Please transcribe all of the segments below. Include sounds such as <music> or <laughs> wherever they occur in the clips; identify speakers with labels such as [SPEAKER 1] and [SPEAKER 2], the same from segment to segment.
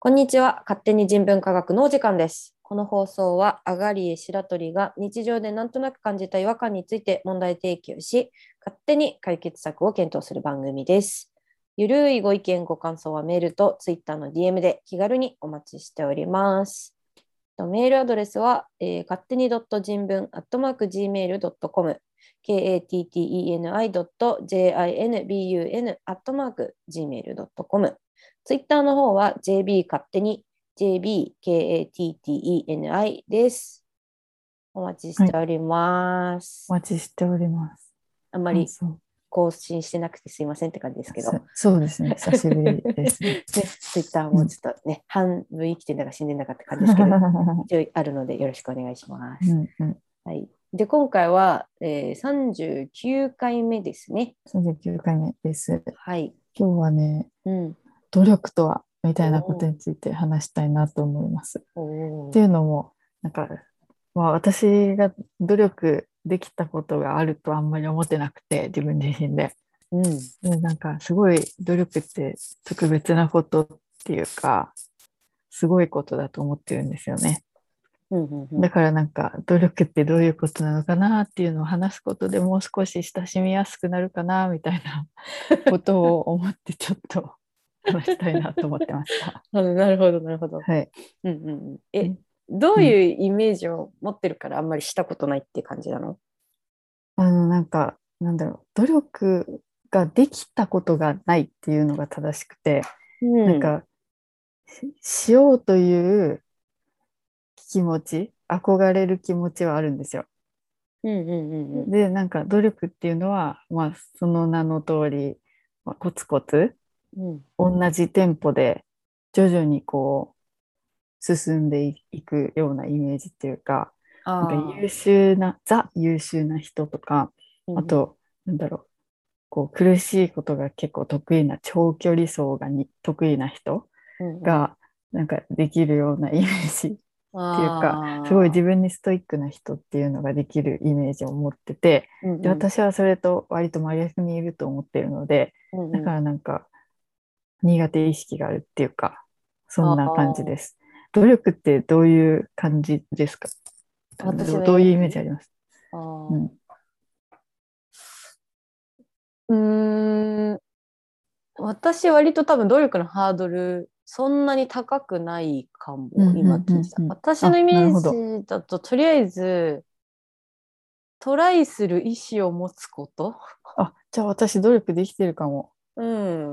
[SPEAKER 1] こんにちは。勝手に人文科学のお時間です。この放送は、あがりえ白鳥が日常でなんとなく感じた違和感について問題提起をし、勝手に解決策を検討する番組です。ゆるいご意見、ご感想はメールとツイッターの DM で気軽にお待ちしております。メールアドレスは、えー勝手に人文 .gmail.com katteni.jinbun.gmail.com ツイッターの方は JB 勝手に JBKATTENI です。お待ちしております。
[SPEAKER 2] お待ちしております。
[SPEAKER 1] あんまり更新してなくてすいませんって感じですけど、
[SPEAKER 2] そそうですね。久しぶりです <laughs> ね。
[SPEAKER 1] ね、ツイッターもちょっとね、半分生きてんだか死んでんだかって感じですけど、一応あるのでよろしくお願いします。
[SPEAKER 2] うんうん。
[SPEAKER 1] はい、で、今回は、えー、39回目ですね。
[SPEAKER 2] 39回目です。
[SPEAKER 1] はい。
[SPEAKER 2] 今日はね、
[SPEAKER 1] うん。
[SPEAKER 2] 努力とはみたいなことについて話したいなと思います。
[SPEAKER 1] お
[SPEAKER 2] っていうのも、なんか、まあ、私が努力できたことがあるとあんまり思ってなくて、自分自身で。
[SPEAKER 1] うん。
[SPEAKER 2] でなんか、すごい努力って特別なことっていうか、すごいことだと思ってるんですよね。
[SPEAKER 1] うんうんうん
[SPEAKER 2] だからなんか努力ってどういうことなのかなっていうのを話すことでもう少し親しみやすくなるかなみたいなことを思ってちょっと話したいなと思ってました。<laughs>
[SPEAKER 1] あなるほど、なるほど。
[SPEAKER 2] はい。
[SPEAKER 1] うんうんえ
[SPEAKER 2] ん、
[SPEAKER 1] どういうイメージを持ってるからあんまりしたことないって感じなの？
[SPEAKER 2] あのなんかなんだろう努力ができたことがないっていうのが正しくて、
[SPEAKER 1] うん
[SPEAKER 2] なんかししようという気持ち憧れる気持ちはあるんですよ。
[SPEAKER 1] うんうんうんうん
[SPEAKER 2] でなんか努力っていうのは、まあ、その名の通り、まあ、コツコツ
[SPEAKER 1] うん
[SPEAKER 2] 同じテンポで徐々にこう進んでいくようなイメージっていうか、
[SPEAKER 1] あ
[SPEAKER 2] なんか優秀な、ザ優秀な人とか、
[SPEAKER 1] ー
[SPEAKER 2] あと、なんだろう、こう苦しいことが結構得意な長距離走がに得意な人
[SPEAKER 1] うんうん。
[SPEAKER 2] がなんかできるようなイメージ。っていうか、すごい自分にストイックな人っていうのができるイメージを持ってて、
[SPEAKER 1] うんうん。
[SPEAKER 2] で私はそれと割と真逆にいると思ってるので、
[SPEAKER 1] うんうん。
[SPEAKER 2] だからなんか苦手意識があるっていうか、そんな感じです。努力ってどういう感じですか？
[SPEAKER 1] 私の
[SPEAKER 2] どどういうイメージあります？うん。
[SPEAKER 1] うーん。私割と多分努力のハードルそんなに高くないかも。私のイメージだととりあえずトライする意思を持つこと。
[SPEAKER 2] あ、じゃあ私努力できてるかも。
[SPEAKER 1] う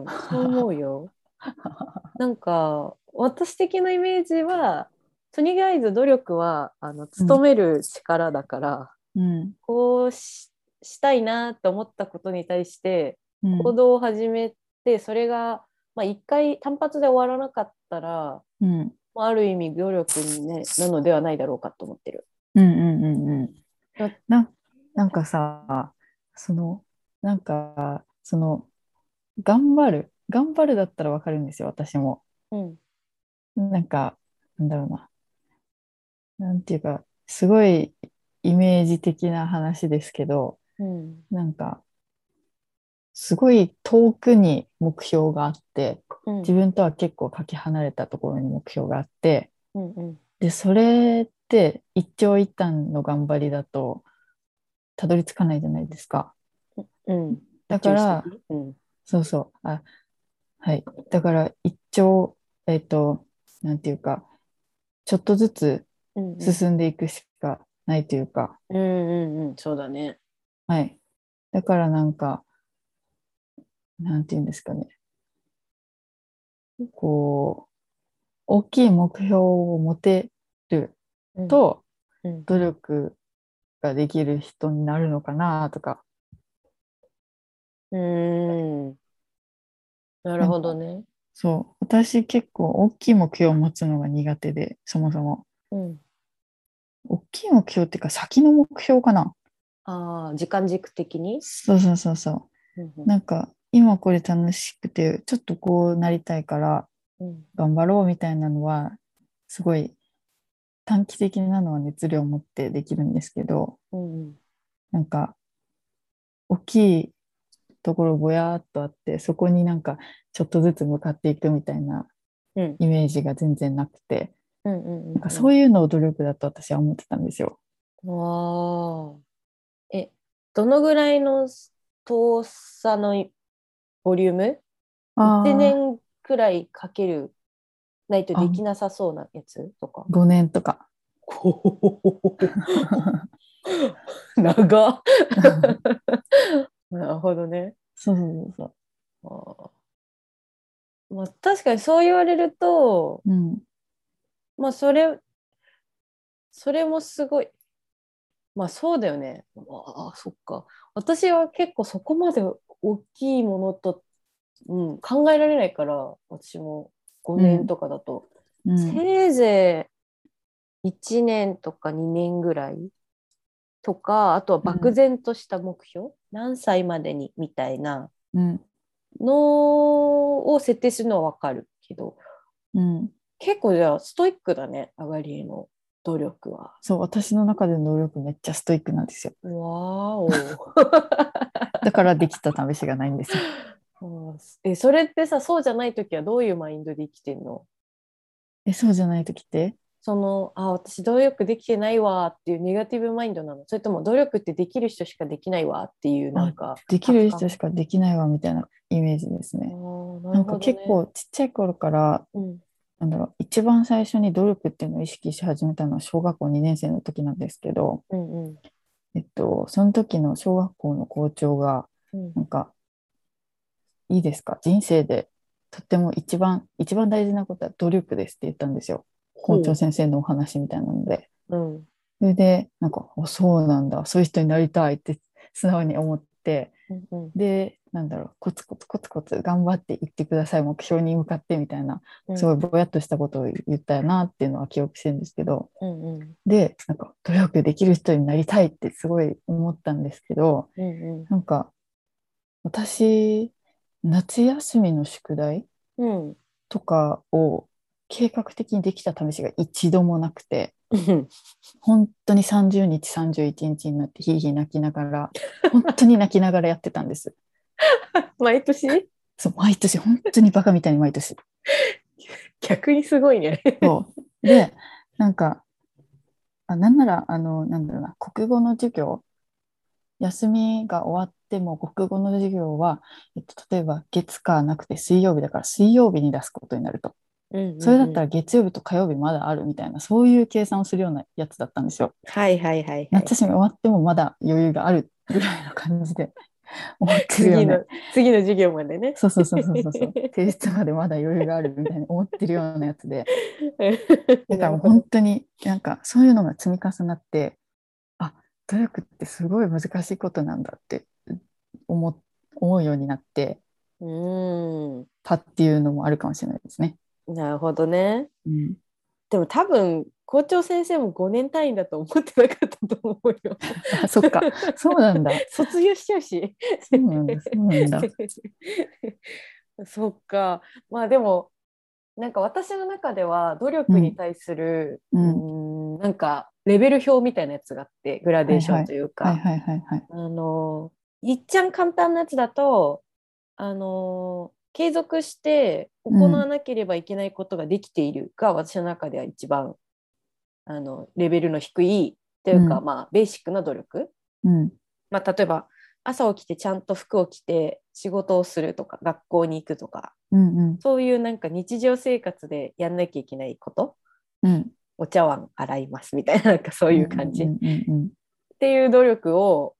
[SPEAKER 1] ん、そう思うよ。<laughs> なんか私的なイメージはとりあえず努力はあの努める力だから、
[SPEAKER 2] うん。
[SPEAKER 1] こうししたいなって思ったことに対して
[SPEAKER 2] うん
[SPEAKER 1] 行動を始めて、それが、まあ、一回単発で終わらなかったら、
[SPEAKER 2] うん
[SPEAKER 1] まあ、ある意味努力に、ね、なのではないだろうかと思ってる。
[SPEAKER 2] うんうんうんうん
[SPEAKER 1] だ
[SPEAKER 2] ななんかさそのなんかその頑張る。頑張るだったらわかるんですよ私も。
[SPEAKER 1] うん。
[SPEAKER 2] なんかなんだろうな。なんていうかすごいイメージ的な話ですけど
[SPEAKER 1] うん。
[SPEAKER 2] なんかすごい遠くに目標があって
[SPEAKER 1] うん。
[SPEAKER 2] 自分とは結構かけ離れたところに目標があって
[SPEAKER 1] うんうん。
[SPEAKER 2] でそれって一長一短の頑張りだとたどり着かないじゃないですか。
[SPEAKER 1] うん。
[SPEAKER 2] だから、
[SPEAKER 1] うん
[SPEAKER 2] そうそう。あ、はい。だから、一長、えっと、なんていうか、ちょっとずつ進んでいくしかないというか、
[SPEAKER 1] うんうんうんそうだね。
[SPEAKER 2] はい。だからなんか、なんていうんですかね。こう、大きい目標を持てる
[SPEAKER 1] うん、
[SPEAKER 2] と、
[SPEAKER 1] うん
[SPEAKER 2] 努力ができる人になるのかなとか、
[SPEAKER 1] うーんなるほどね。
[SPEAKER 2] そう。私結構大きい目標を持つのが苦手で、そもそも。
[SPEAKER 1] うん、
[SPEAKER 2] 大きい目標っていうか先の目標かな
[SPEAKER 1] ああ時間軸的に、
[SPEAKER 2] そうそうそうそ
[SPEAKER 1] うん
[SPEAKER 2] う。なんか今これ楽しくてちょっとこうなりたいから
[SPEAKER 1] うん
[SPEAKER 2] 頑張ろうみたいなのはすごい短期的なのは熱量を持ってできるんですけど
[SPEAKER 1] うん
[SPEAKER 2] なんか大きいところぼやーっとあってそこになんかちょっとずつ向かっていくみたいな
[SPEAKER 1] うん
[SPEAKER 2] イメージが全然なくて、
[SPEAKER 1] うんうんうん
[SPEAKER 2] なんかそういうのを努力だと私は思ってたんですよ。
[SPEAKER 1] わあ。え、どのぐらいの遠さのボリューム？
[SPEAKER 2] あ
[SPEAKER 1] ?1
[SPEAKER 2] ー
[SPEAKER 1] 年くらいかけるないとできなさそうなやつ？とか。
[SPEAKER 2] 5年とか。<laughs>
[SPEAKER 1] 長っ <laughs> <laughs> なるほどね。
[SPEAKER 2] そうそうそう
[SPEAKER 1] あーまあ、確かにそう言われると、
[SPEAKER 2] そう。うん。
[SPEAKER 1] まあそれ、それもすごい。まあそうだよね。ああ、そっか。私は結構そこまで大きいものと、うん、考えられないから、私も5年とかだと。
[SPEAKER 2] うん、
[SPEAKER 1] せいぜい1年とか2年ぐらいとか、あとは漠然とした目標、何歳までにみたいな
[SPEAKER 2] うん。
[SPEAKER 1] のを設定するのはわかるけど、
[SPEAKER 2] うん。
[SPEAKER 1] 結構じゃあストイックだね、上がりへの努力は。
[SPEAKER 2] そう、私の中での努力めっちゃストイックなんですよ。
[SPEAKER 1] わーお。<laughs>
[SPEAKER 2] だからできた試しがないんですよ。
[SPEAKER 1] うんえ、それってさ、そうじゃないときはどういうマインドで生きてんの？
[SPEAKER 2] え、そうじゃない時って？
[SPEAKER 1] その、あ、私努力できてないわっていうネガティブマインドなのそれとも努力ってできる人しかできないわっていうなんか。
[SPEAKER 2] できる人しかできないわみたいなイメージです
[SPEAKER 1] あ
[SPEAKER 2] ね。
[SPEAKER 1] ーな
[SPEAKER 2] なんか結構ちっちゃい頃から、
[SPEAKER 1] うん
[SPEAKER 2] なんだろう、一番最初に努力っていうのを意識し始めたのは小学校2年生の時なんですけど、
[SPEAKER 1] うんうん
[SPEAKER 2] えっと、その時の小学校の校長が、
[SPEAKER 1] うん
[SPEAKER 2] なんか、いいですか？人生でとっても一番、一番大事なことは努力ですって言ったんですよ。校長先生のお話みたいなので。
[SPEAKER 1] うん。
[SPEAKER 2] それで、なんか、あそうなんだ、そういう人になりたいって素直に思って、
[SPEAKER 1] うんうん。
[SPEAKER 2] で、なんだろう、コツコツコツコツ頑張っていってください、目標に向かってみたいな、
[SPEAKER 1] うん。
[SPEAKER 2] すごいぼやっとしたことを言ったよなっていうのは記憶してるんですけど、
[SPEAKER 1] うんうん。
[SPEAKER 2] で、なんか、努力できる人になりたいってすごい思ったんですけど、
[SPEAKER 1] うんうん。
[SPEAKER 2] なんか、私、夏休みの宿題
[SPEAKER 1] うん。
[SPEAKER 2] とかを計画的にできた試しが一度もなくて、
[SPEAKER 1] うん
[SPEAKER 2] 本当に30日、31日になって、ひいひい泣きながら、<laughs> 本当に泣きながらやってたんです。<laughs>
[SPEAKER 1] 毎年？
[SPEAKER 2] そう、毎年、本当にバカみたいに毎年。
[SPEAKER 1] 逆にすごいね。
[SPEAKER 2] そう。で、なんか、あなんなら、あの、なんだろうな、国語の授業、休みが終わっても、国語の授業は、えっと、例えば月火なくて水曜日だから、水曜日に出すことになると。それだったら月曜日と火曜日まだあるみたいな、そういう計算をするようなやつだったんですよ。
[SPEAKER 1] はいはいはいはい。
[SPEAKER 2] 夏休み終わってもまだ余裕があるぐらいの感じで <laughs> 思ってるような
[SPEAKER 1] 次の。次の授業までね。
[SPEAKER 2] そうそうそうそうそうそう。提出までまだ余裕があるみたいに思ってるようなやつで。だから本当になんかそういうのが積み重なって、あ、努力ってすごい難しいことなんだって思思うようになって
[SPEAKER 1] うん。
[SPEAKER 2] たっていうのもあるかもしれないですね。
[SPEAKER 1] なるほどね。
[SPEAKER 2] うん、
[SPEAKER 1] でも多分校長先生も5年単位だと思ってなかったと思うよ。
[SPEAKER 2] あ、そっか。そうなんだ。<laughs>
[SPEAKER 1] 卒業しちゃうし。
[SPEAKER 2] そうなんだ。そうなんだ。<laughs>
[SPEAKER 1] そっか。まあでもなんか私の中では努力に対する、
[SPEAKER 2] う
[SPEAKER 1] うんん、なんかレベル表みたいなやつがあってグラデーションというか。あのいっちゃん簡単なやつだとあの継続して行わなければいけないことができているが、私の中では一番あのレベルの低いというか、
[SPEAKER 2] うん
[SPEAKER 1] まあベーシックな努力、
[SPEAKER 2] うん。
[SPEAKER 1] まあ、例えば朝起きてちゃんと服を着て仕事をするとか学校に行くとか
[SPEAKER 2] うんうん。
[SPEAKER 1] そういうなんか日常生活でやんなきゃいけないこと
[SPEAKER 2] うん。
[SPEAKER 1] お茶碗洗いますみたいななんかそういう感じ、っ
[SPEAKER 2] うんうんうん
[SPEAKER 1] ていう努力を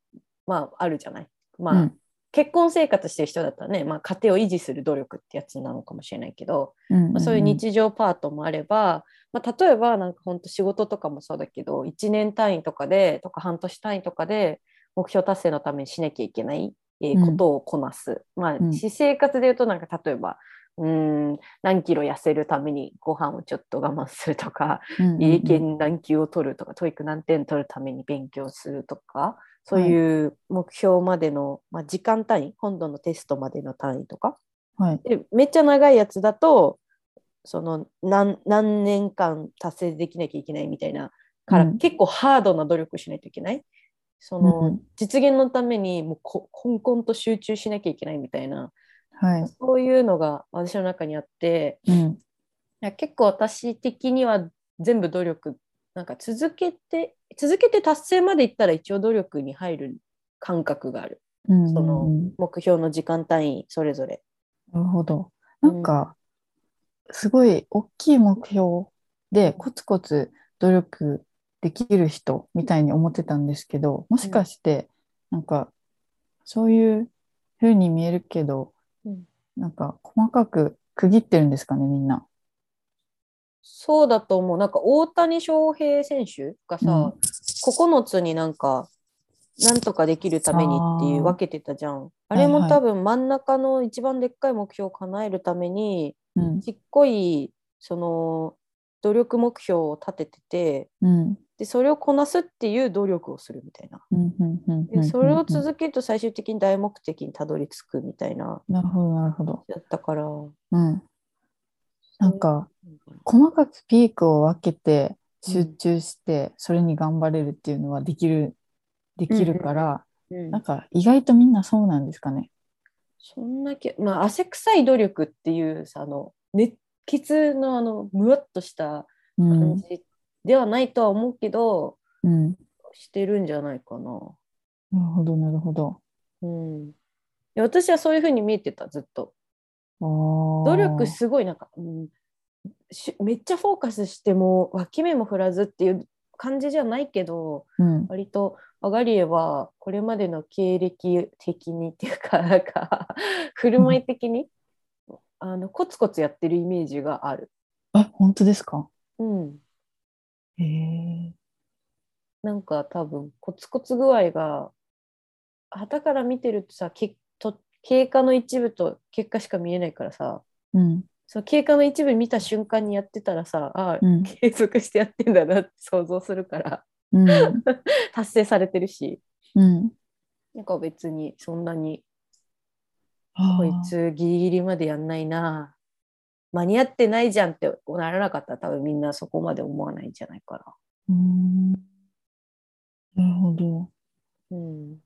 [SPEAKER 1] まああるじゃない。まあ、
[SPEAKER 2] うん
[SPEAKER 1] 結婚生活してる人だったらね、まあ、家庭を維持する努力ってやつなのかもしれないけど、
[SPEAKER 2] うん
[SPEAKER 1] まあ、そういう日常パートもあれば、まあ、例えばなんか本当仕事とかもそうだけど1年単位とかでとか半年単位とかで目標達成のためにしなきゃいけない、ことをこなす、まあ
[SPEAKER 2] うん。
[SPEAKER 1] 私生活で言うとなんか例えばうーん。何キロ痩せるためにご飯をちょっと我慢するとか、
[SPEAKER 2] うんうんうん。
[SPEAKER 1] 英検何級を取るとか、 TOEIC 何点取るために勉強するとか、そういう目標までの、まあ、時間単位、今度のテストまでの単位とか、
[SPEAKER 2] はい。
[SPEAKER 1] でめっちゃ長いやつだと、その何何年間達成できなきゃいけないみたいなから、
[SPEAKER 2] うん。
[SPEAKER 1] 結構ハードな努力しないといけない。その、
[SPEAKER 2] うん
[SPEAKER 1] 実現のためにもうこ根々と集中しなきゃいけないみたいな、
[SPEAKER 2] はい。
[SPEAKER 1] そういうのが私の中にあって、
[SPEAKER 2] うん。
[SPEAKER 1] や結構私的には全部努力なんか続けて続けて達成までいったら一応努力に入る感覚がある
[SPEAKER 2] うん
[SPEAKER 1] その目標の時間単位それぞれ。
[SPEAKER 2] なるほど。なんか、すごい大きい目標でコツコツ努力できる人みたいに思ってたんですけど、もしかして、なんか、そういう風に見えるけど、
[SPEAKER 1] うん
[SPEAKER 2] なんか細かく区切ってるんですかね、みんな。
[SPEAKER 1] そうだと思うなんか大谷翔平選手がさ、9つになんかなんとかできるためにっていう分けてたじゃん。あ
[SPEAKER 2] いはい
[SPEAKER 1] れも多分真ん中の一番でっかい目標を叶えるために
[SPEAKER 2] うん。
[SPEAKER 1] ちっこいその努力目標を立ててて
[SPEAKER 2] うん。
[SPEAKER 1] でそれをこなすっていう努力をするみたいな。
[SPEAKER 2] うん。うん。うん。うん
[SPEAKER 1] でそれを
[SPEAKER 2] うん
[SPEAKER 1] 続けると最終的に大目的にたどり着くみたいな
[SPEAKER 2] なるほど、なるほど。
[SPEAKER 1] だったから。
[SPEAKER 2] うん。なんか、細かくピークを分けて集中して、それに頑張れるっていうのはできる、できるから、
[SPEAKER 1] なうん
[SPEAKER 2] なんか意外とみんなそうなんですかね。
[SPEAKER 1] そんなけ、まあ、汗臭い努力っていうさ、あの、熱血のあの、むわっとした
[SPEAKER 2] うん。
[SPEAKER 1] 感じではないとは思うけど、
[SPEAKER 2] うん。な
[SPEAKER 1] してるんじゃないかな。
[SPEAKER 2] るほど、なるほど。
[SPEAKER 1] うん。私はそういうふうに見えてた、ずっと。
[SPEAKER 2] 努
[SPEAKER 1] 努力すごいなんか、うん、しめっちゃフォーカスしても脇目も振らずっていう感じじゃないけど、
[SPEAKER 2] うん。
[SPEAKER 1] 割とアガリエはこれまでの経歴的にっていうか、<laughs> なんか、振る舞い的に、あのコツコツやってるイメージがある。
[SPEAKER 2] あ、本当ですか？
[SPEAKER 1] うん。
[SPEAKER 2] へえ。
[SPEAKER 1] なんか多分コツコツ具合が旗から見てるとさけと経過の一部と結果しか見えないからさ
[SPEAKER 2] うん。
[SPEAKER 1] その経過の一部見た瞬間にやってたらさあ、
[SPEAKER 2] うん
[SPEAKER 1] 継続してやってんだなって想像するから
[SPEAKER 2] うん。<laughs>
[SPEAKER 1] 達成されてるし
[SPEAKER 2] うん。
[SPEAKER 1] なんか別にそんなにこいつギリギリまでやんないな間に合ってないじゃんってならなかったら多分みんなそこまで思わないんじゃないかな。
[SPEAKER 2] うーん。なるほど。
[SPEAKER 1] うん。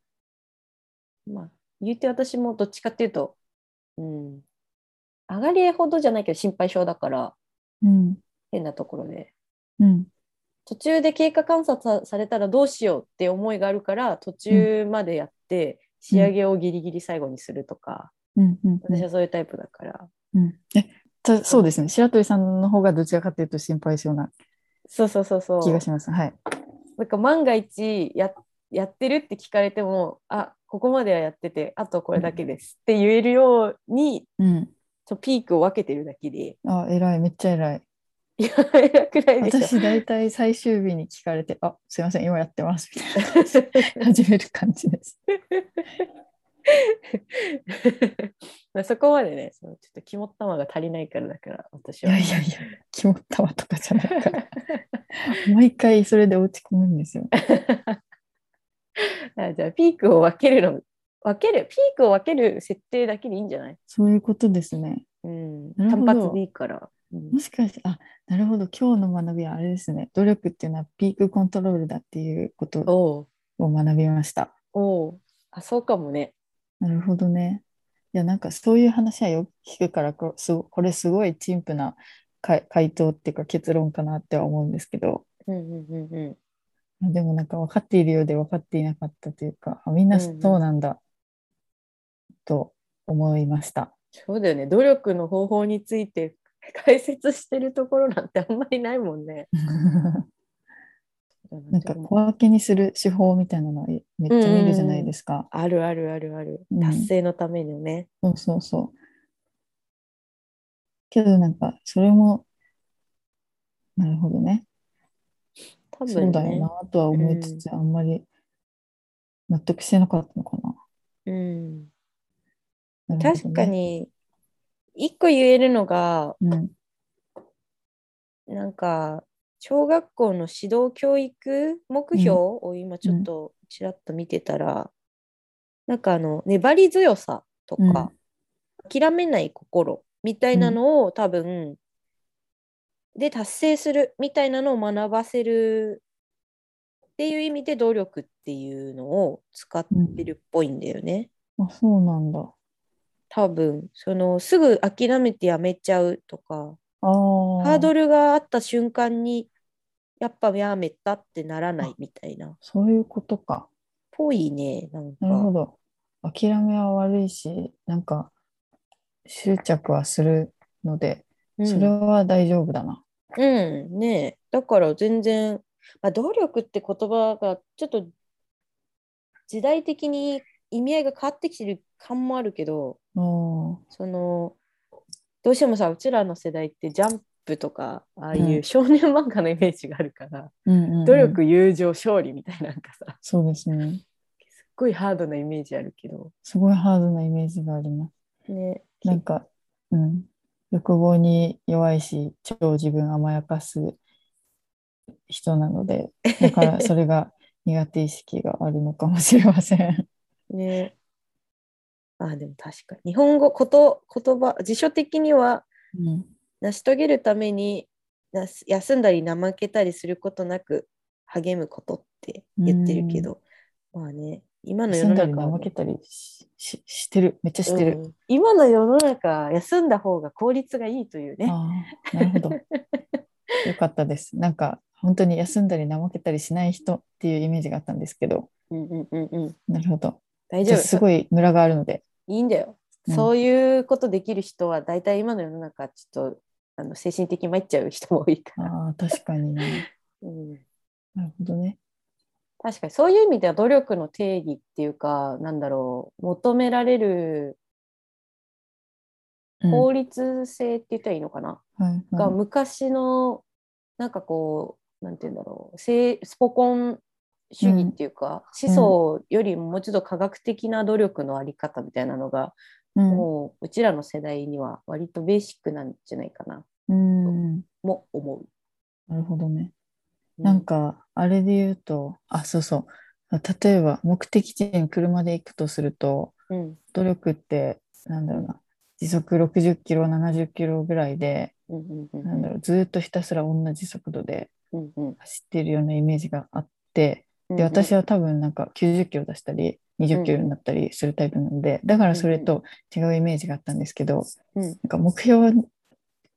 [SPEAKER 1] まあ、言うて私もどっちかっていうと、うん。上がり絵ほどじゃないけど心配性だから、
[SPEAKER 2] うん。
[SPEAKER 1] 変なところで。
[SPEAKER 2] うん。
[SPEAKER 1] 途中で経過観察さされたらどうしようって思いがあるから、途中までやって、仕上げをギリギリ最後にするとか、
[SPEAKER 2] うん。うん。
[SPEAKER 1] 私はそういうタイプだから。
[SPEAKER 2] うん。え、たそうですね。白鳥さんの方がどちらかというと心配性な
[SPEAKER 1] そうそうそうそう。
[SPEAKER 2] 気がします。はい。
[SPEAKER 1] なんか万が一ややってるって聞かれても、あここまではやってて、あとこれだけですって言えるように、
[SPEAKER 2] うん。
[SPEAKER 1] ちょピークを分けてるだけで、
[SPEAKER 2] あ、偉い。めっちゃ偉い。
[SPEAKER 1] いや、偉くないでしょ。
[SPEAKER 2] 私、大体最終日に聞かれて、あ、すいません、今やってます。みたいな <laughs> 始める感じです。<laughs>
[SPEAKER 1] まあそこまでね、そのちょっと肝っ玉が足りないからだから、私は。
[SPEAKER 2] いやいやいや、肝っ玉とかじゃないから。<laughs> 毎回それで落ち込むんですよ。<laughs>
[SPEAKER 1] あじゃあ、ピークを分けるの、分ける、ピークを分ける設定だけでいいんじゃない？
[SPEAKER 2] そういうことですね。
[SPEAKER 1] うん、単発でいいから。うん
[SPEAKER 2] もしかして、あ、なるほど、今日の学びはあれですね。努力っていうのはピークコントロールだっていうことを学びました。
[SPEAKER 1] おうあ、そうかもね。
[SPEAKER 2] なるほどね。いや、なんかそういう話はよく聞くから、こすごこれすごい陳腐な回回答っていうか結論かなっては思うんですけど、
[SPEAKER 1] うんうんうんうん。
[SPEAKER 2] でもなんか分かっているようで分かっていなかったというか、あみんなそうなんだと思いました。
[SPEAKER 1] そうだよね。努力の方法について解説してるところなんてあんまりないもんね。<laughs>
[SPEAKER 2] なんか小分けにする手法みたいなのめっちゃ見るじゃないですか。
[SPEAKER 1] あるあるあるある。
[SPEAKER 2] うん
[SPEAKER 1] 達成のためのね。
[SPEAKER 2] そうそうそう。けどなんかそれも、なるほどね。
[SPEAKER 1] 多分
[SPEAKER 2] そうだよ
[SPEAKER 1] ね。
[SPEAKER 2] なとは思いつつ、あんまり納得してなかったのかな。
[SPEAKER 1] うん、
[SPEAKER 2] ね
[SPEAKER 1] 確か。に、一個言えるのが、
[SPEAKER 2] うん。
[SPEAKER 1] なんか、小学校の指導教育目標を今ちょっとちらっと見てたら、なんかあの、粘り強さとか、諦めない心みたいなのを多分、で達成するみたいなのを学ばせるっていう意味で努力っていうのを使ってるっぽいんだよね。
[SPEAKER 2] あ、そうなんだ。
[SPEAKER 1] 多分そのすぐ諦めてやめちゃうとか。
[SPEAKER 2] ああ、
[SPEAKER 1] ハードルがあった瞬間に、やっぱやめたってならないみたいな。
[SPEAKER 2] そういうことか。
[SPEAKER 1] ぽいね、なん
[SPEAKER 2] なるほ
[SPEAKER 1] か。
[SPEAKER 2] ど。諦めは悪いし、なんか執着はするので、
[SPEAKER 1] うん
[SPEAKER 2] それは大丈夫だな。
[SPEAKER 1] うん、ねえだから全然、まあ、努力って言葉がちょっと時代的に意味合いが変わってきてる感もあるけど、その、どうしてもさ、うちらの世代ってジャンプとか、ああ
[SPEAKER 2] う
[SPEAKER 1] いうん少年漫画のイメージがあるから、
[SPEAKER 2] うん
[SPEAKER 1] 努力、友情、勝利みたいななんかさ、
[SPEAKER 2] そうですね。
[SPEAKER 1] すっごいハードなイメージあるけど、
[SPEAKER 2] すごいハードなイメージがあります。
[SPEAKER 1] ね、
[SPEAKER 2] なんか、うん。欲望に弱いし、超自分甘やかす人なので、<laughs> だからそれが苦手意識があるのかもしれません。
[SPEAKER 1] ね。あ、でも確かに。日本語、こと、言葉、辞書的には、
[SPEAKER 2] うん。
[SPEAKER 1] 成し遂げるために休んだり怠けたりすることなく励むことって言ってるけど、まあね、今の世の
[SPEAKER 2] 休んだり
[SPEAKER 1] 中
[SPEAKER 2] 怠けたりしてる。めっちゃしてる。
[SPEAKER 1] うん今の世の中、休んだ方が効率がいいというね。
[SPEAKER 2] なるほど。<laughs> よかったです。なんか、本当に休んだり怠けたりしない人っていうイメージがあったんですけど、
[SPEAKER 1] うんうんうんうん。
[SPEAKER 2] なるほど。
[SPEAKER 1] 大丈夫。
[SPEAKER 2] すごいムラがあるので、
[SPEAKER 1] いいんだよ。
[SPEAKER 2] うん
[SPEAKER 1] そういうことできる人は、大体今の世の中、ちょっとあの精神的に参っちゃう人も多いから。
[SPEAKER 2] ああ、確かにな。<laughs>
[SPEAKER 1] うん
[SPEAKER 2] なるほどね。
[SPEAKER 1] 確かにそういう意味では努力の定義っていうか、なんだろう、求められる
[SPEAKER 2] うん
[SPEAKER 1] 効率性って言ったらいいのかな、
[SPEAKER 2] はいはい
[SPEAKER 1] が昔のなんかこうなんて言うんだろうせスポコン主義っていうか、思想よりももうちょっと科学的な努力のあり方みたいなのが、
[SPEAKER 2] うん。
[SPEAKER 1] もううちらの世代には割とベーシックなんじゃないかな。
[SPEAKER 2] うん、
[SPEAKER 1] も思う。
[SPEAKER 2] なるほどね。
[SPEAKER 1] う
[SPEAKER 2] なんか、あれで言うと、あ、そうそう。例えば、目的地に車で行くとすると、
[SPEAKER 1] うん。
[SPEAKER 2] 努力って、なんだろうな、時速60キロ、70キロぐらいで、なんだろう、ずーっとひたすら同じ速度で走っているようなイメージがあって、
[SPEAKER 1] うん
[SPEAKER 2] で、私は多分なんか90キロ出したり、20キロになったりするタイプなので、だからそれと違うイメージがあったんですけど、
[SPEAKER 1] うん
[SPEAKER 2] なんか目標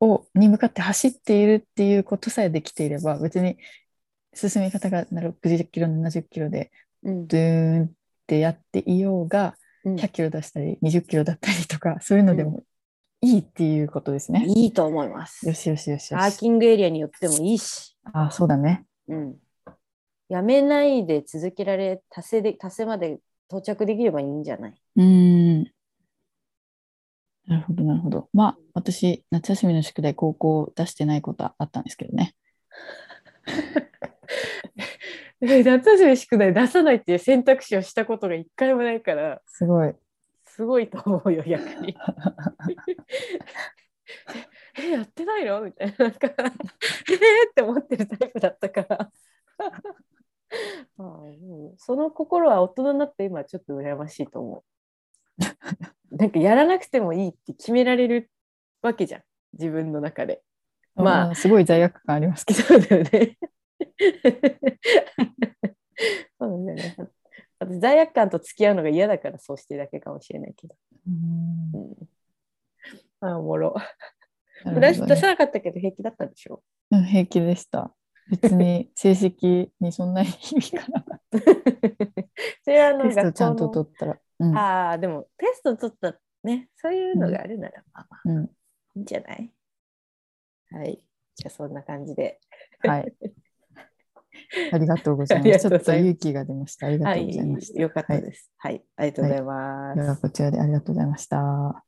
[SPEAKER 2] をに向かって走っているっていうことさえできていれば、別に進み方が60キロ、70キロで
[SPEAKER 1] うん
[SPEAKER 2] ドゥーンってやっていようが、
[SPEAKER 1] うん
[SPEAKER 2] 100キロ出したり、20キロだったりとか、そういうのでもいいっていうことですね。
[SPEAKER 1] いいと思います。
[SPEAKER 2] よしよしよしよ
[SPEAKER 1] パー
[SPEAKER 2] し。
[SPEAKER 1] キングエリアによってもいいし。
[SPEAKER 2] あ、そうだね。
[SPEAKER 1] うん。やめないで続けられ、達成で、達成まで到着できればいいんじゃない？う
[SPEAKER 2] ーん。なるほど、なるほど。まあ、私、夏休みの宿題、高校出してないことはあったんですけどね。<laughs>
[SPEAKER 1] 夏休み宿題出さないっていう選択肢をしたことが一回もないから、
[SPEAKER 2] すごい。
[SPEAKER 1] すごいと思うよ、逆に。<laughs> え、やってないの？みたいな、なんか、<laughs> えーって思ってるタイプだったから。<laughs> あうその心は大人になって今はちょっと羨ましいと思う。<laughs> なんかやらなくてもいいって決められるわけじゃん、自分の中で。まあ
[SPEAKER 2] あ、すごい罪悪感ありますけど。<laughs>
[SPEAKER 1] そうだよね。そうだよね。私罪悪感と付き合うのが嫌だからそうしてるだけかもしれないけど。
[SPEAKER 2] うーん
[SPEAKER 1] うん、あおもろ。出さなかったけど平気だったんでしょ？
[SPEAKER 2] うん平気でした。別に成績にそんなに意味がなかっ <laughs>
[SPEAKER 1] それはあ
[SPEAKER 2] た。
[SPEAKER 1] の
[SPEAKER 2] テストちゃんと取ったら。うん
[SPEAKER 1] のああ、でもテスト取ったね、そういうのがあるなら、まあまあ
[SPEAKER 2] うん、
[SPEAKER 1] いいんじゃない？はい。じゃあそんな感じで。
[SPEAKER 2] はい。<laughs> ありがとうございます。ちょっと勇気が出ました。ありが
[SPEAKER 1] はい
[SPEAKER 2] とうございまし、た。
[SPEAKER 1] よかったです。はい、ありがとうございます。
[SPEAKER 2] ではこちらでありがとうございました。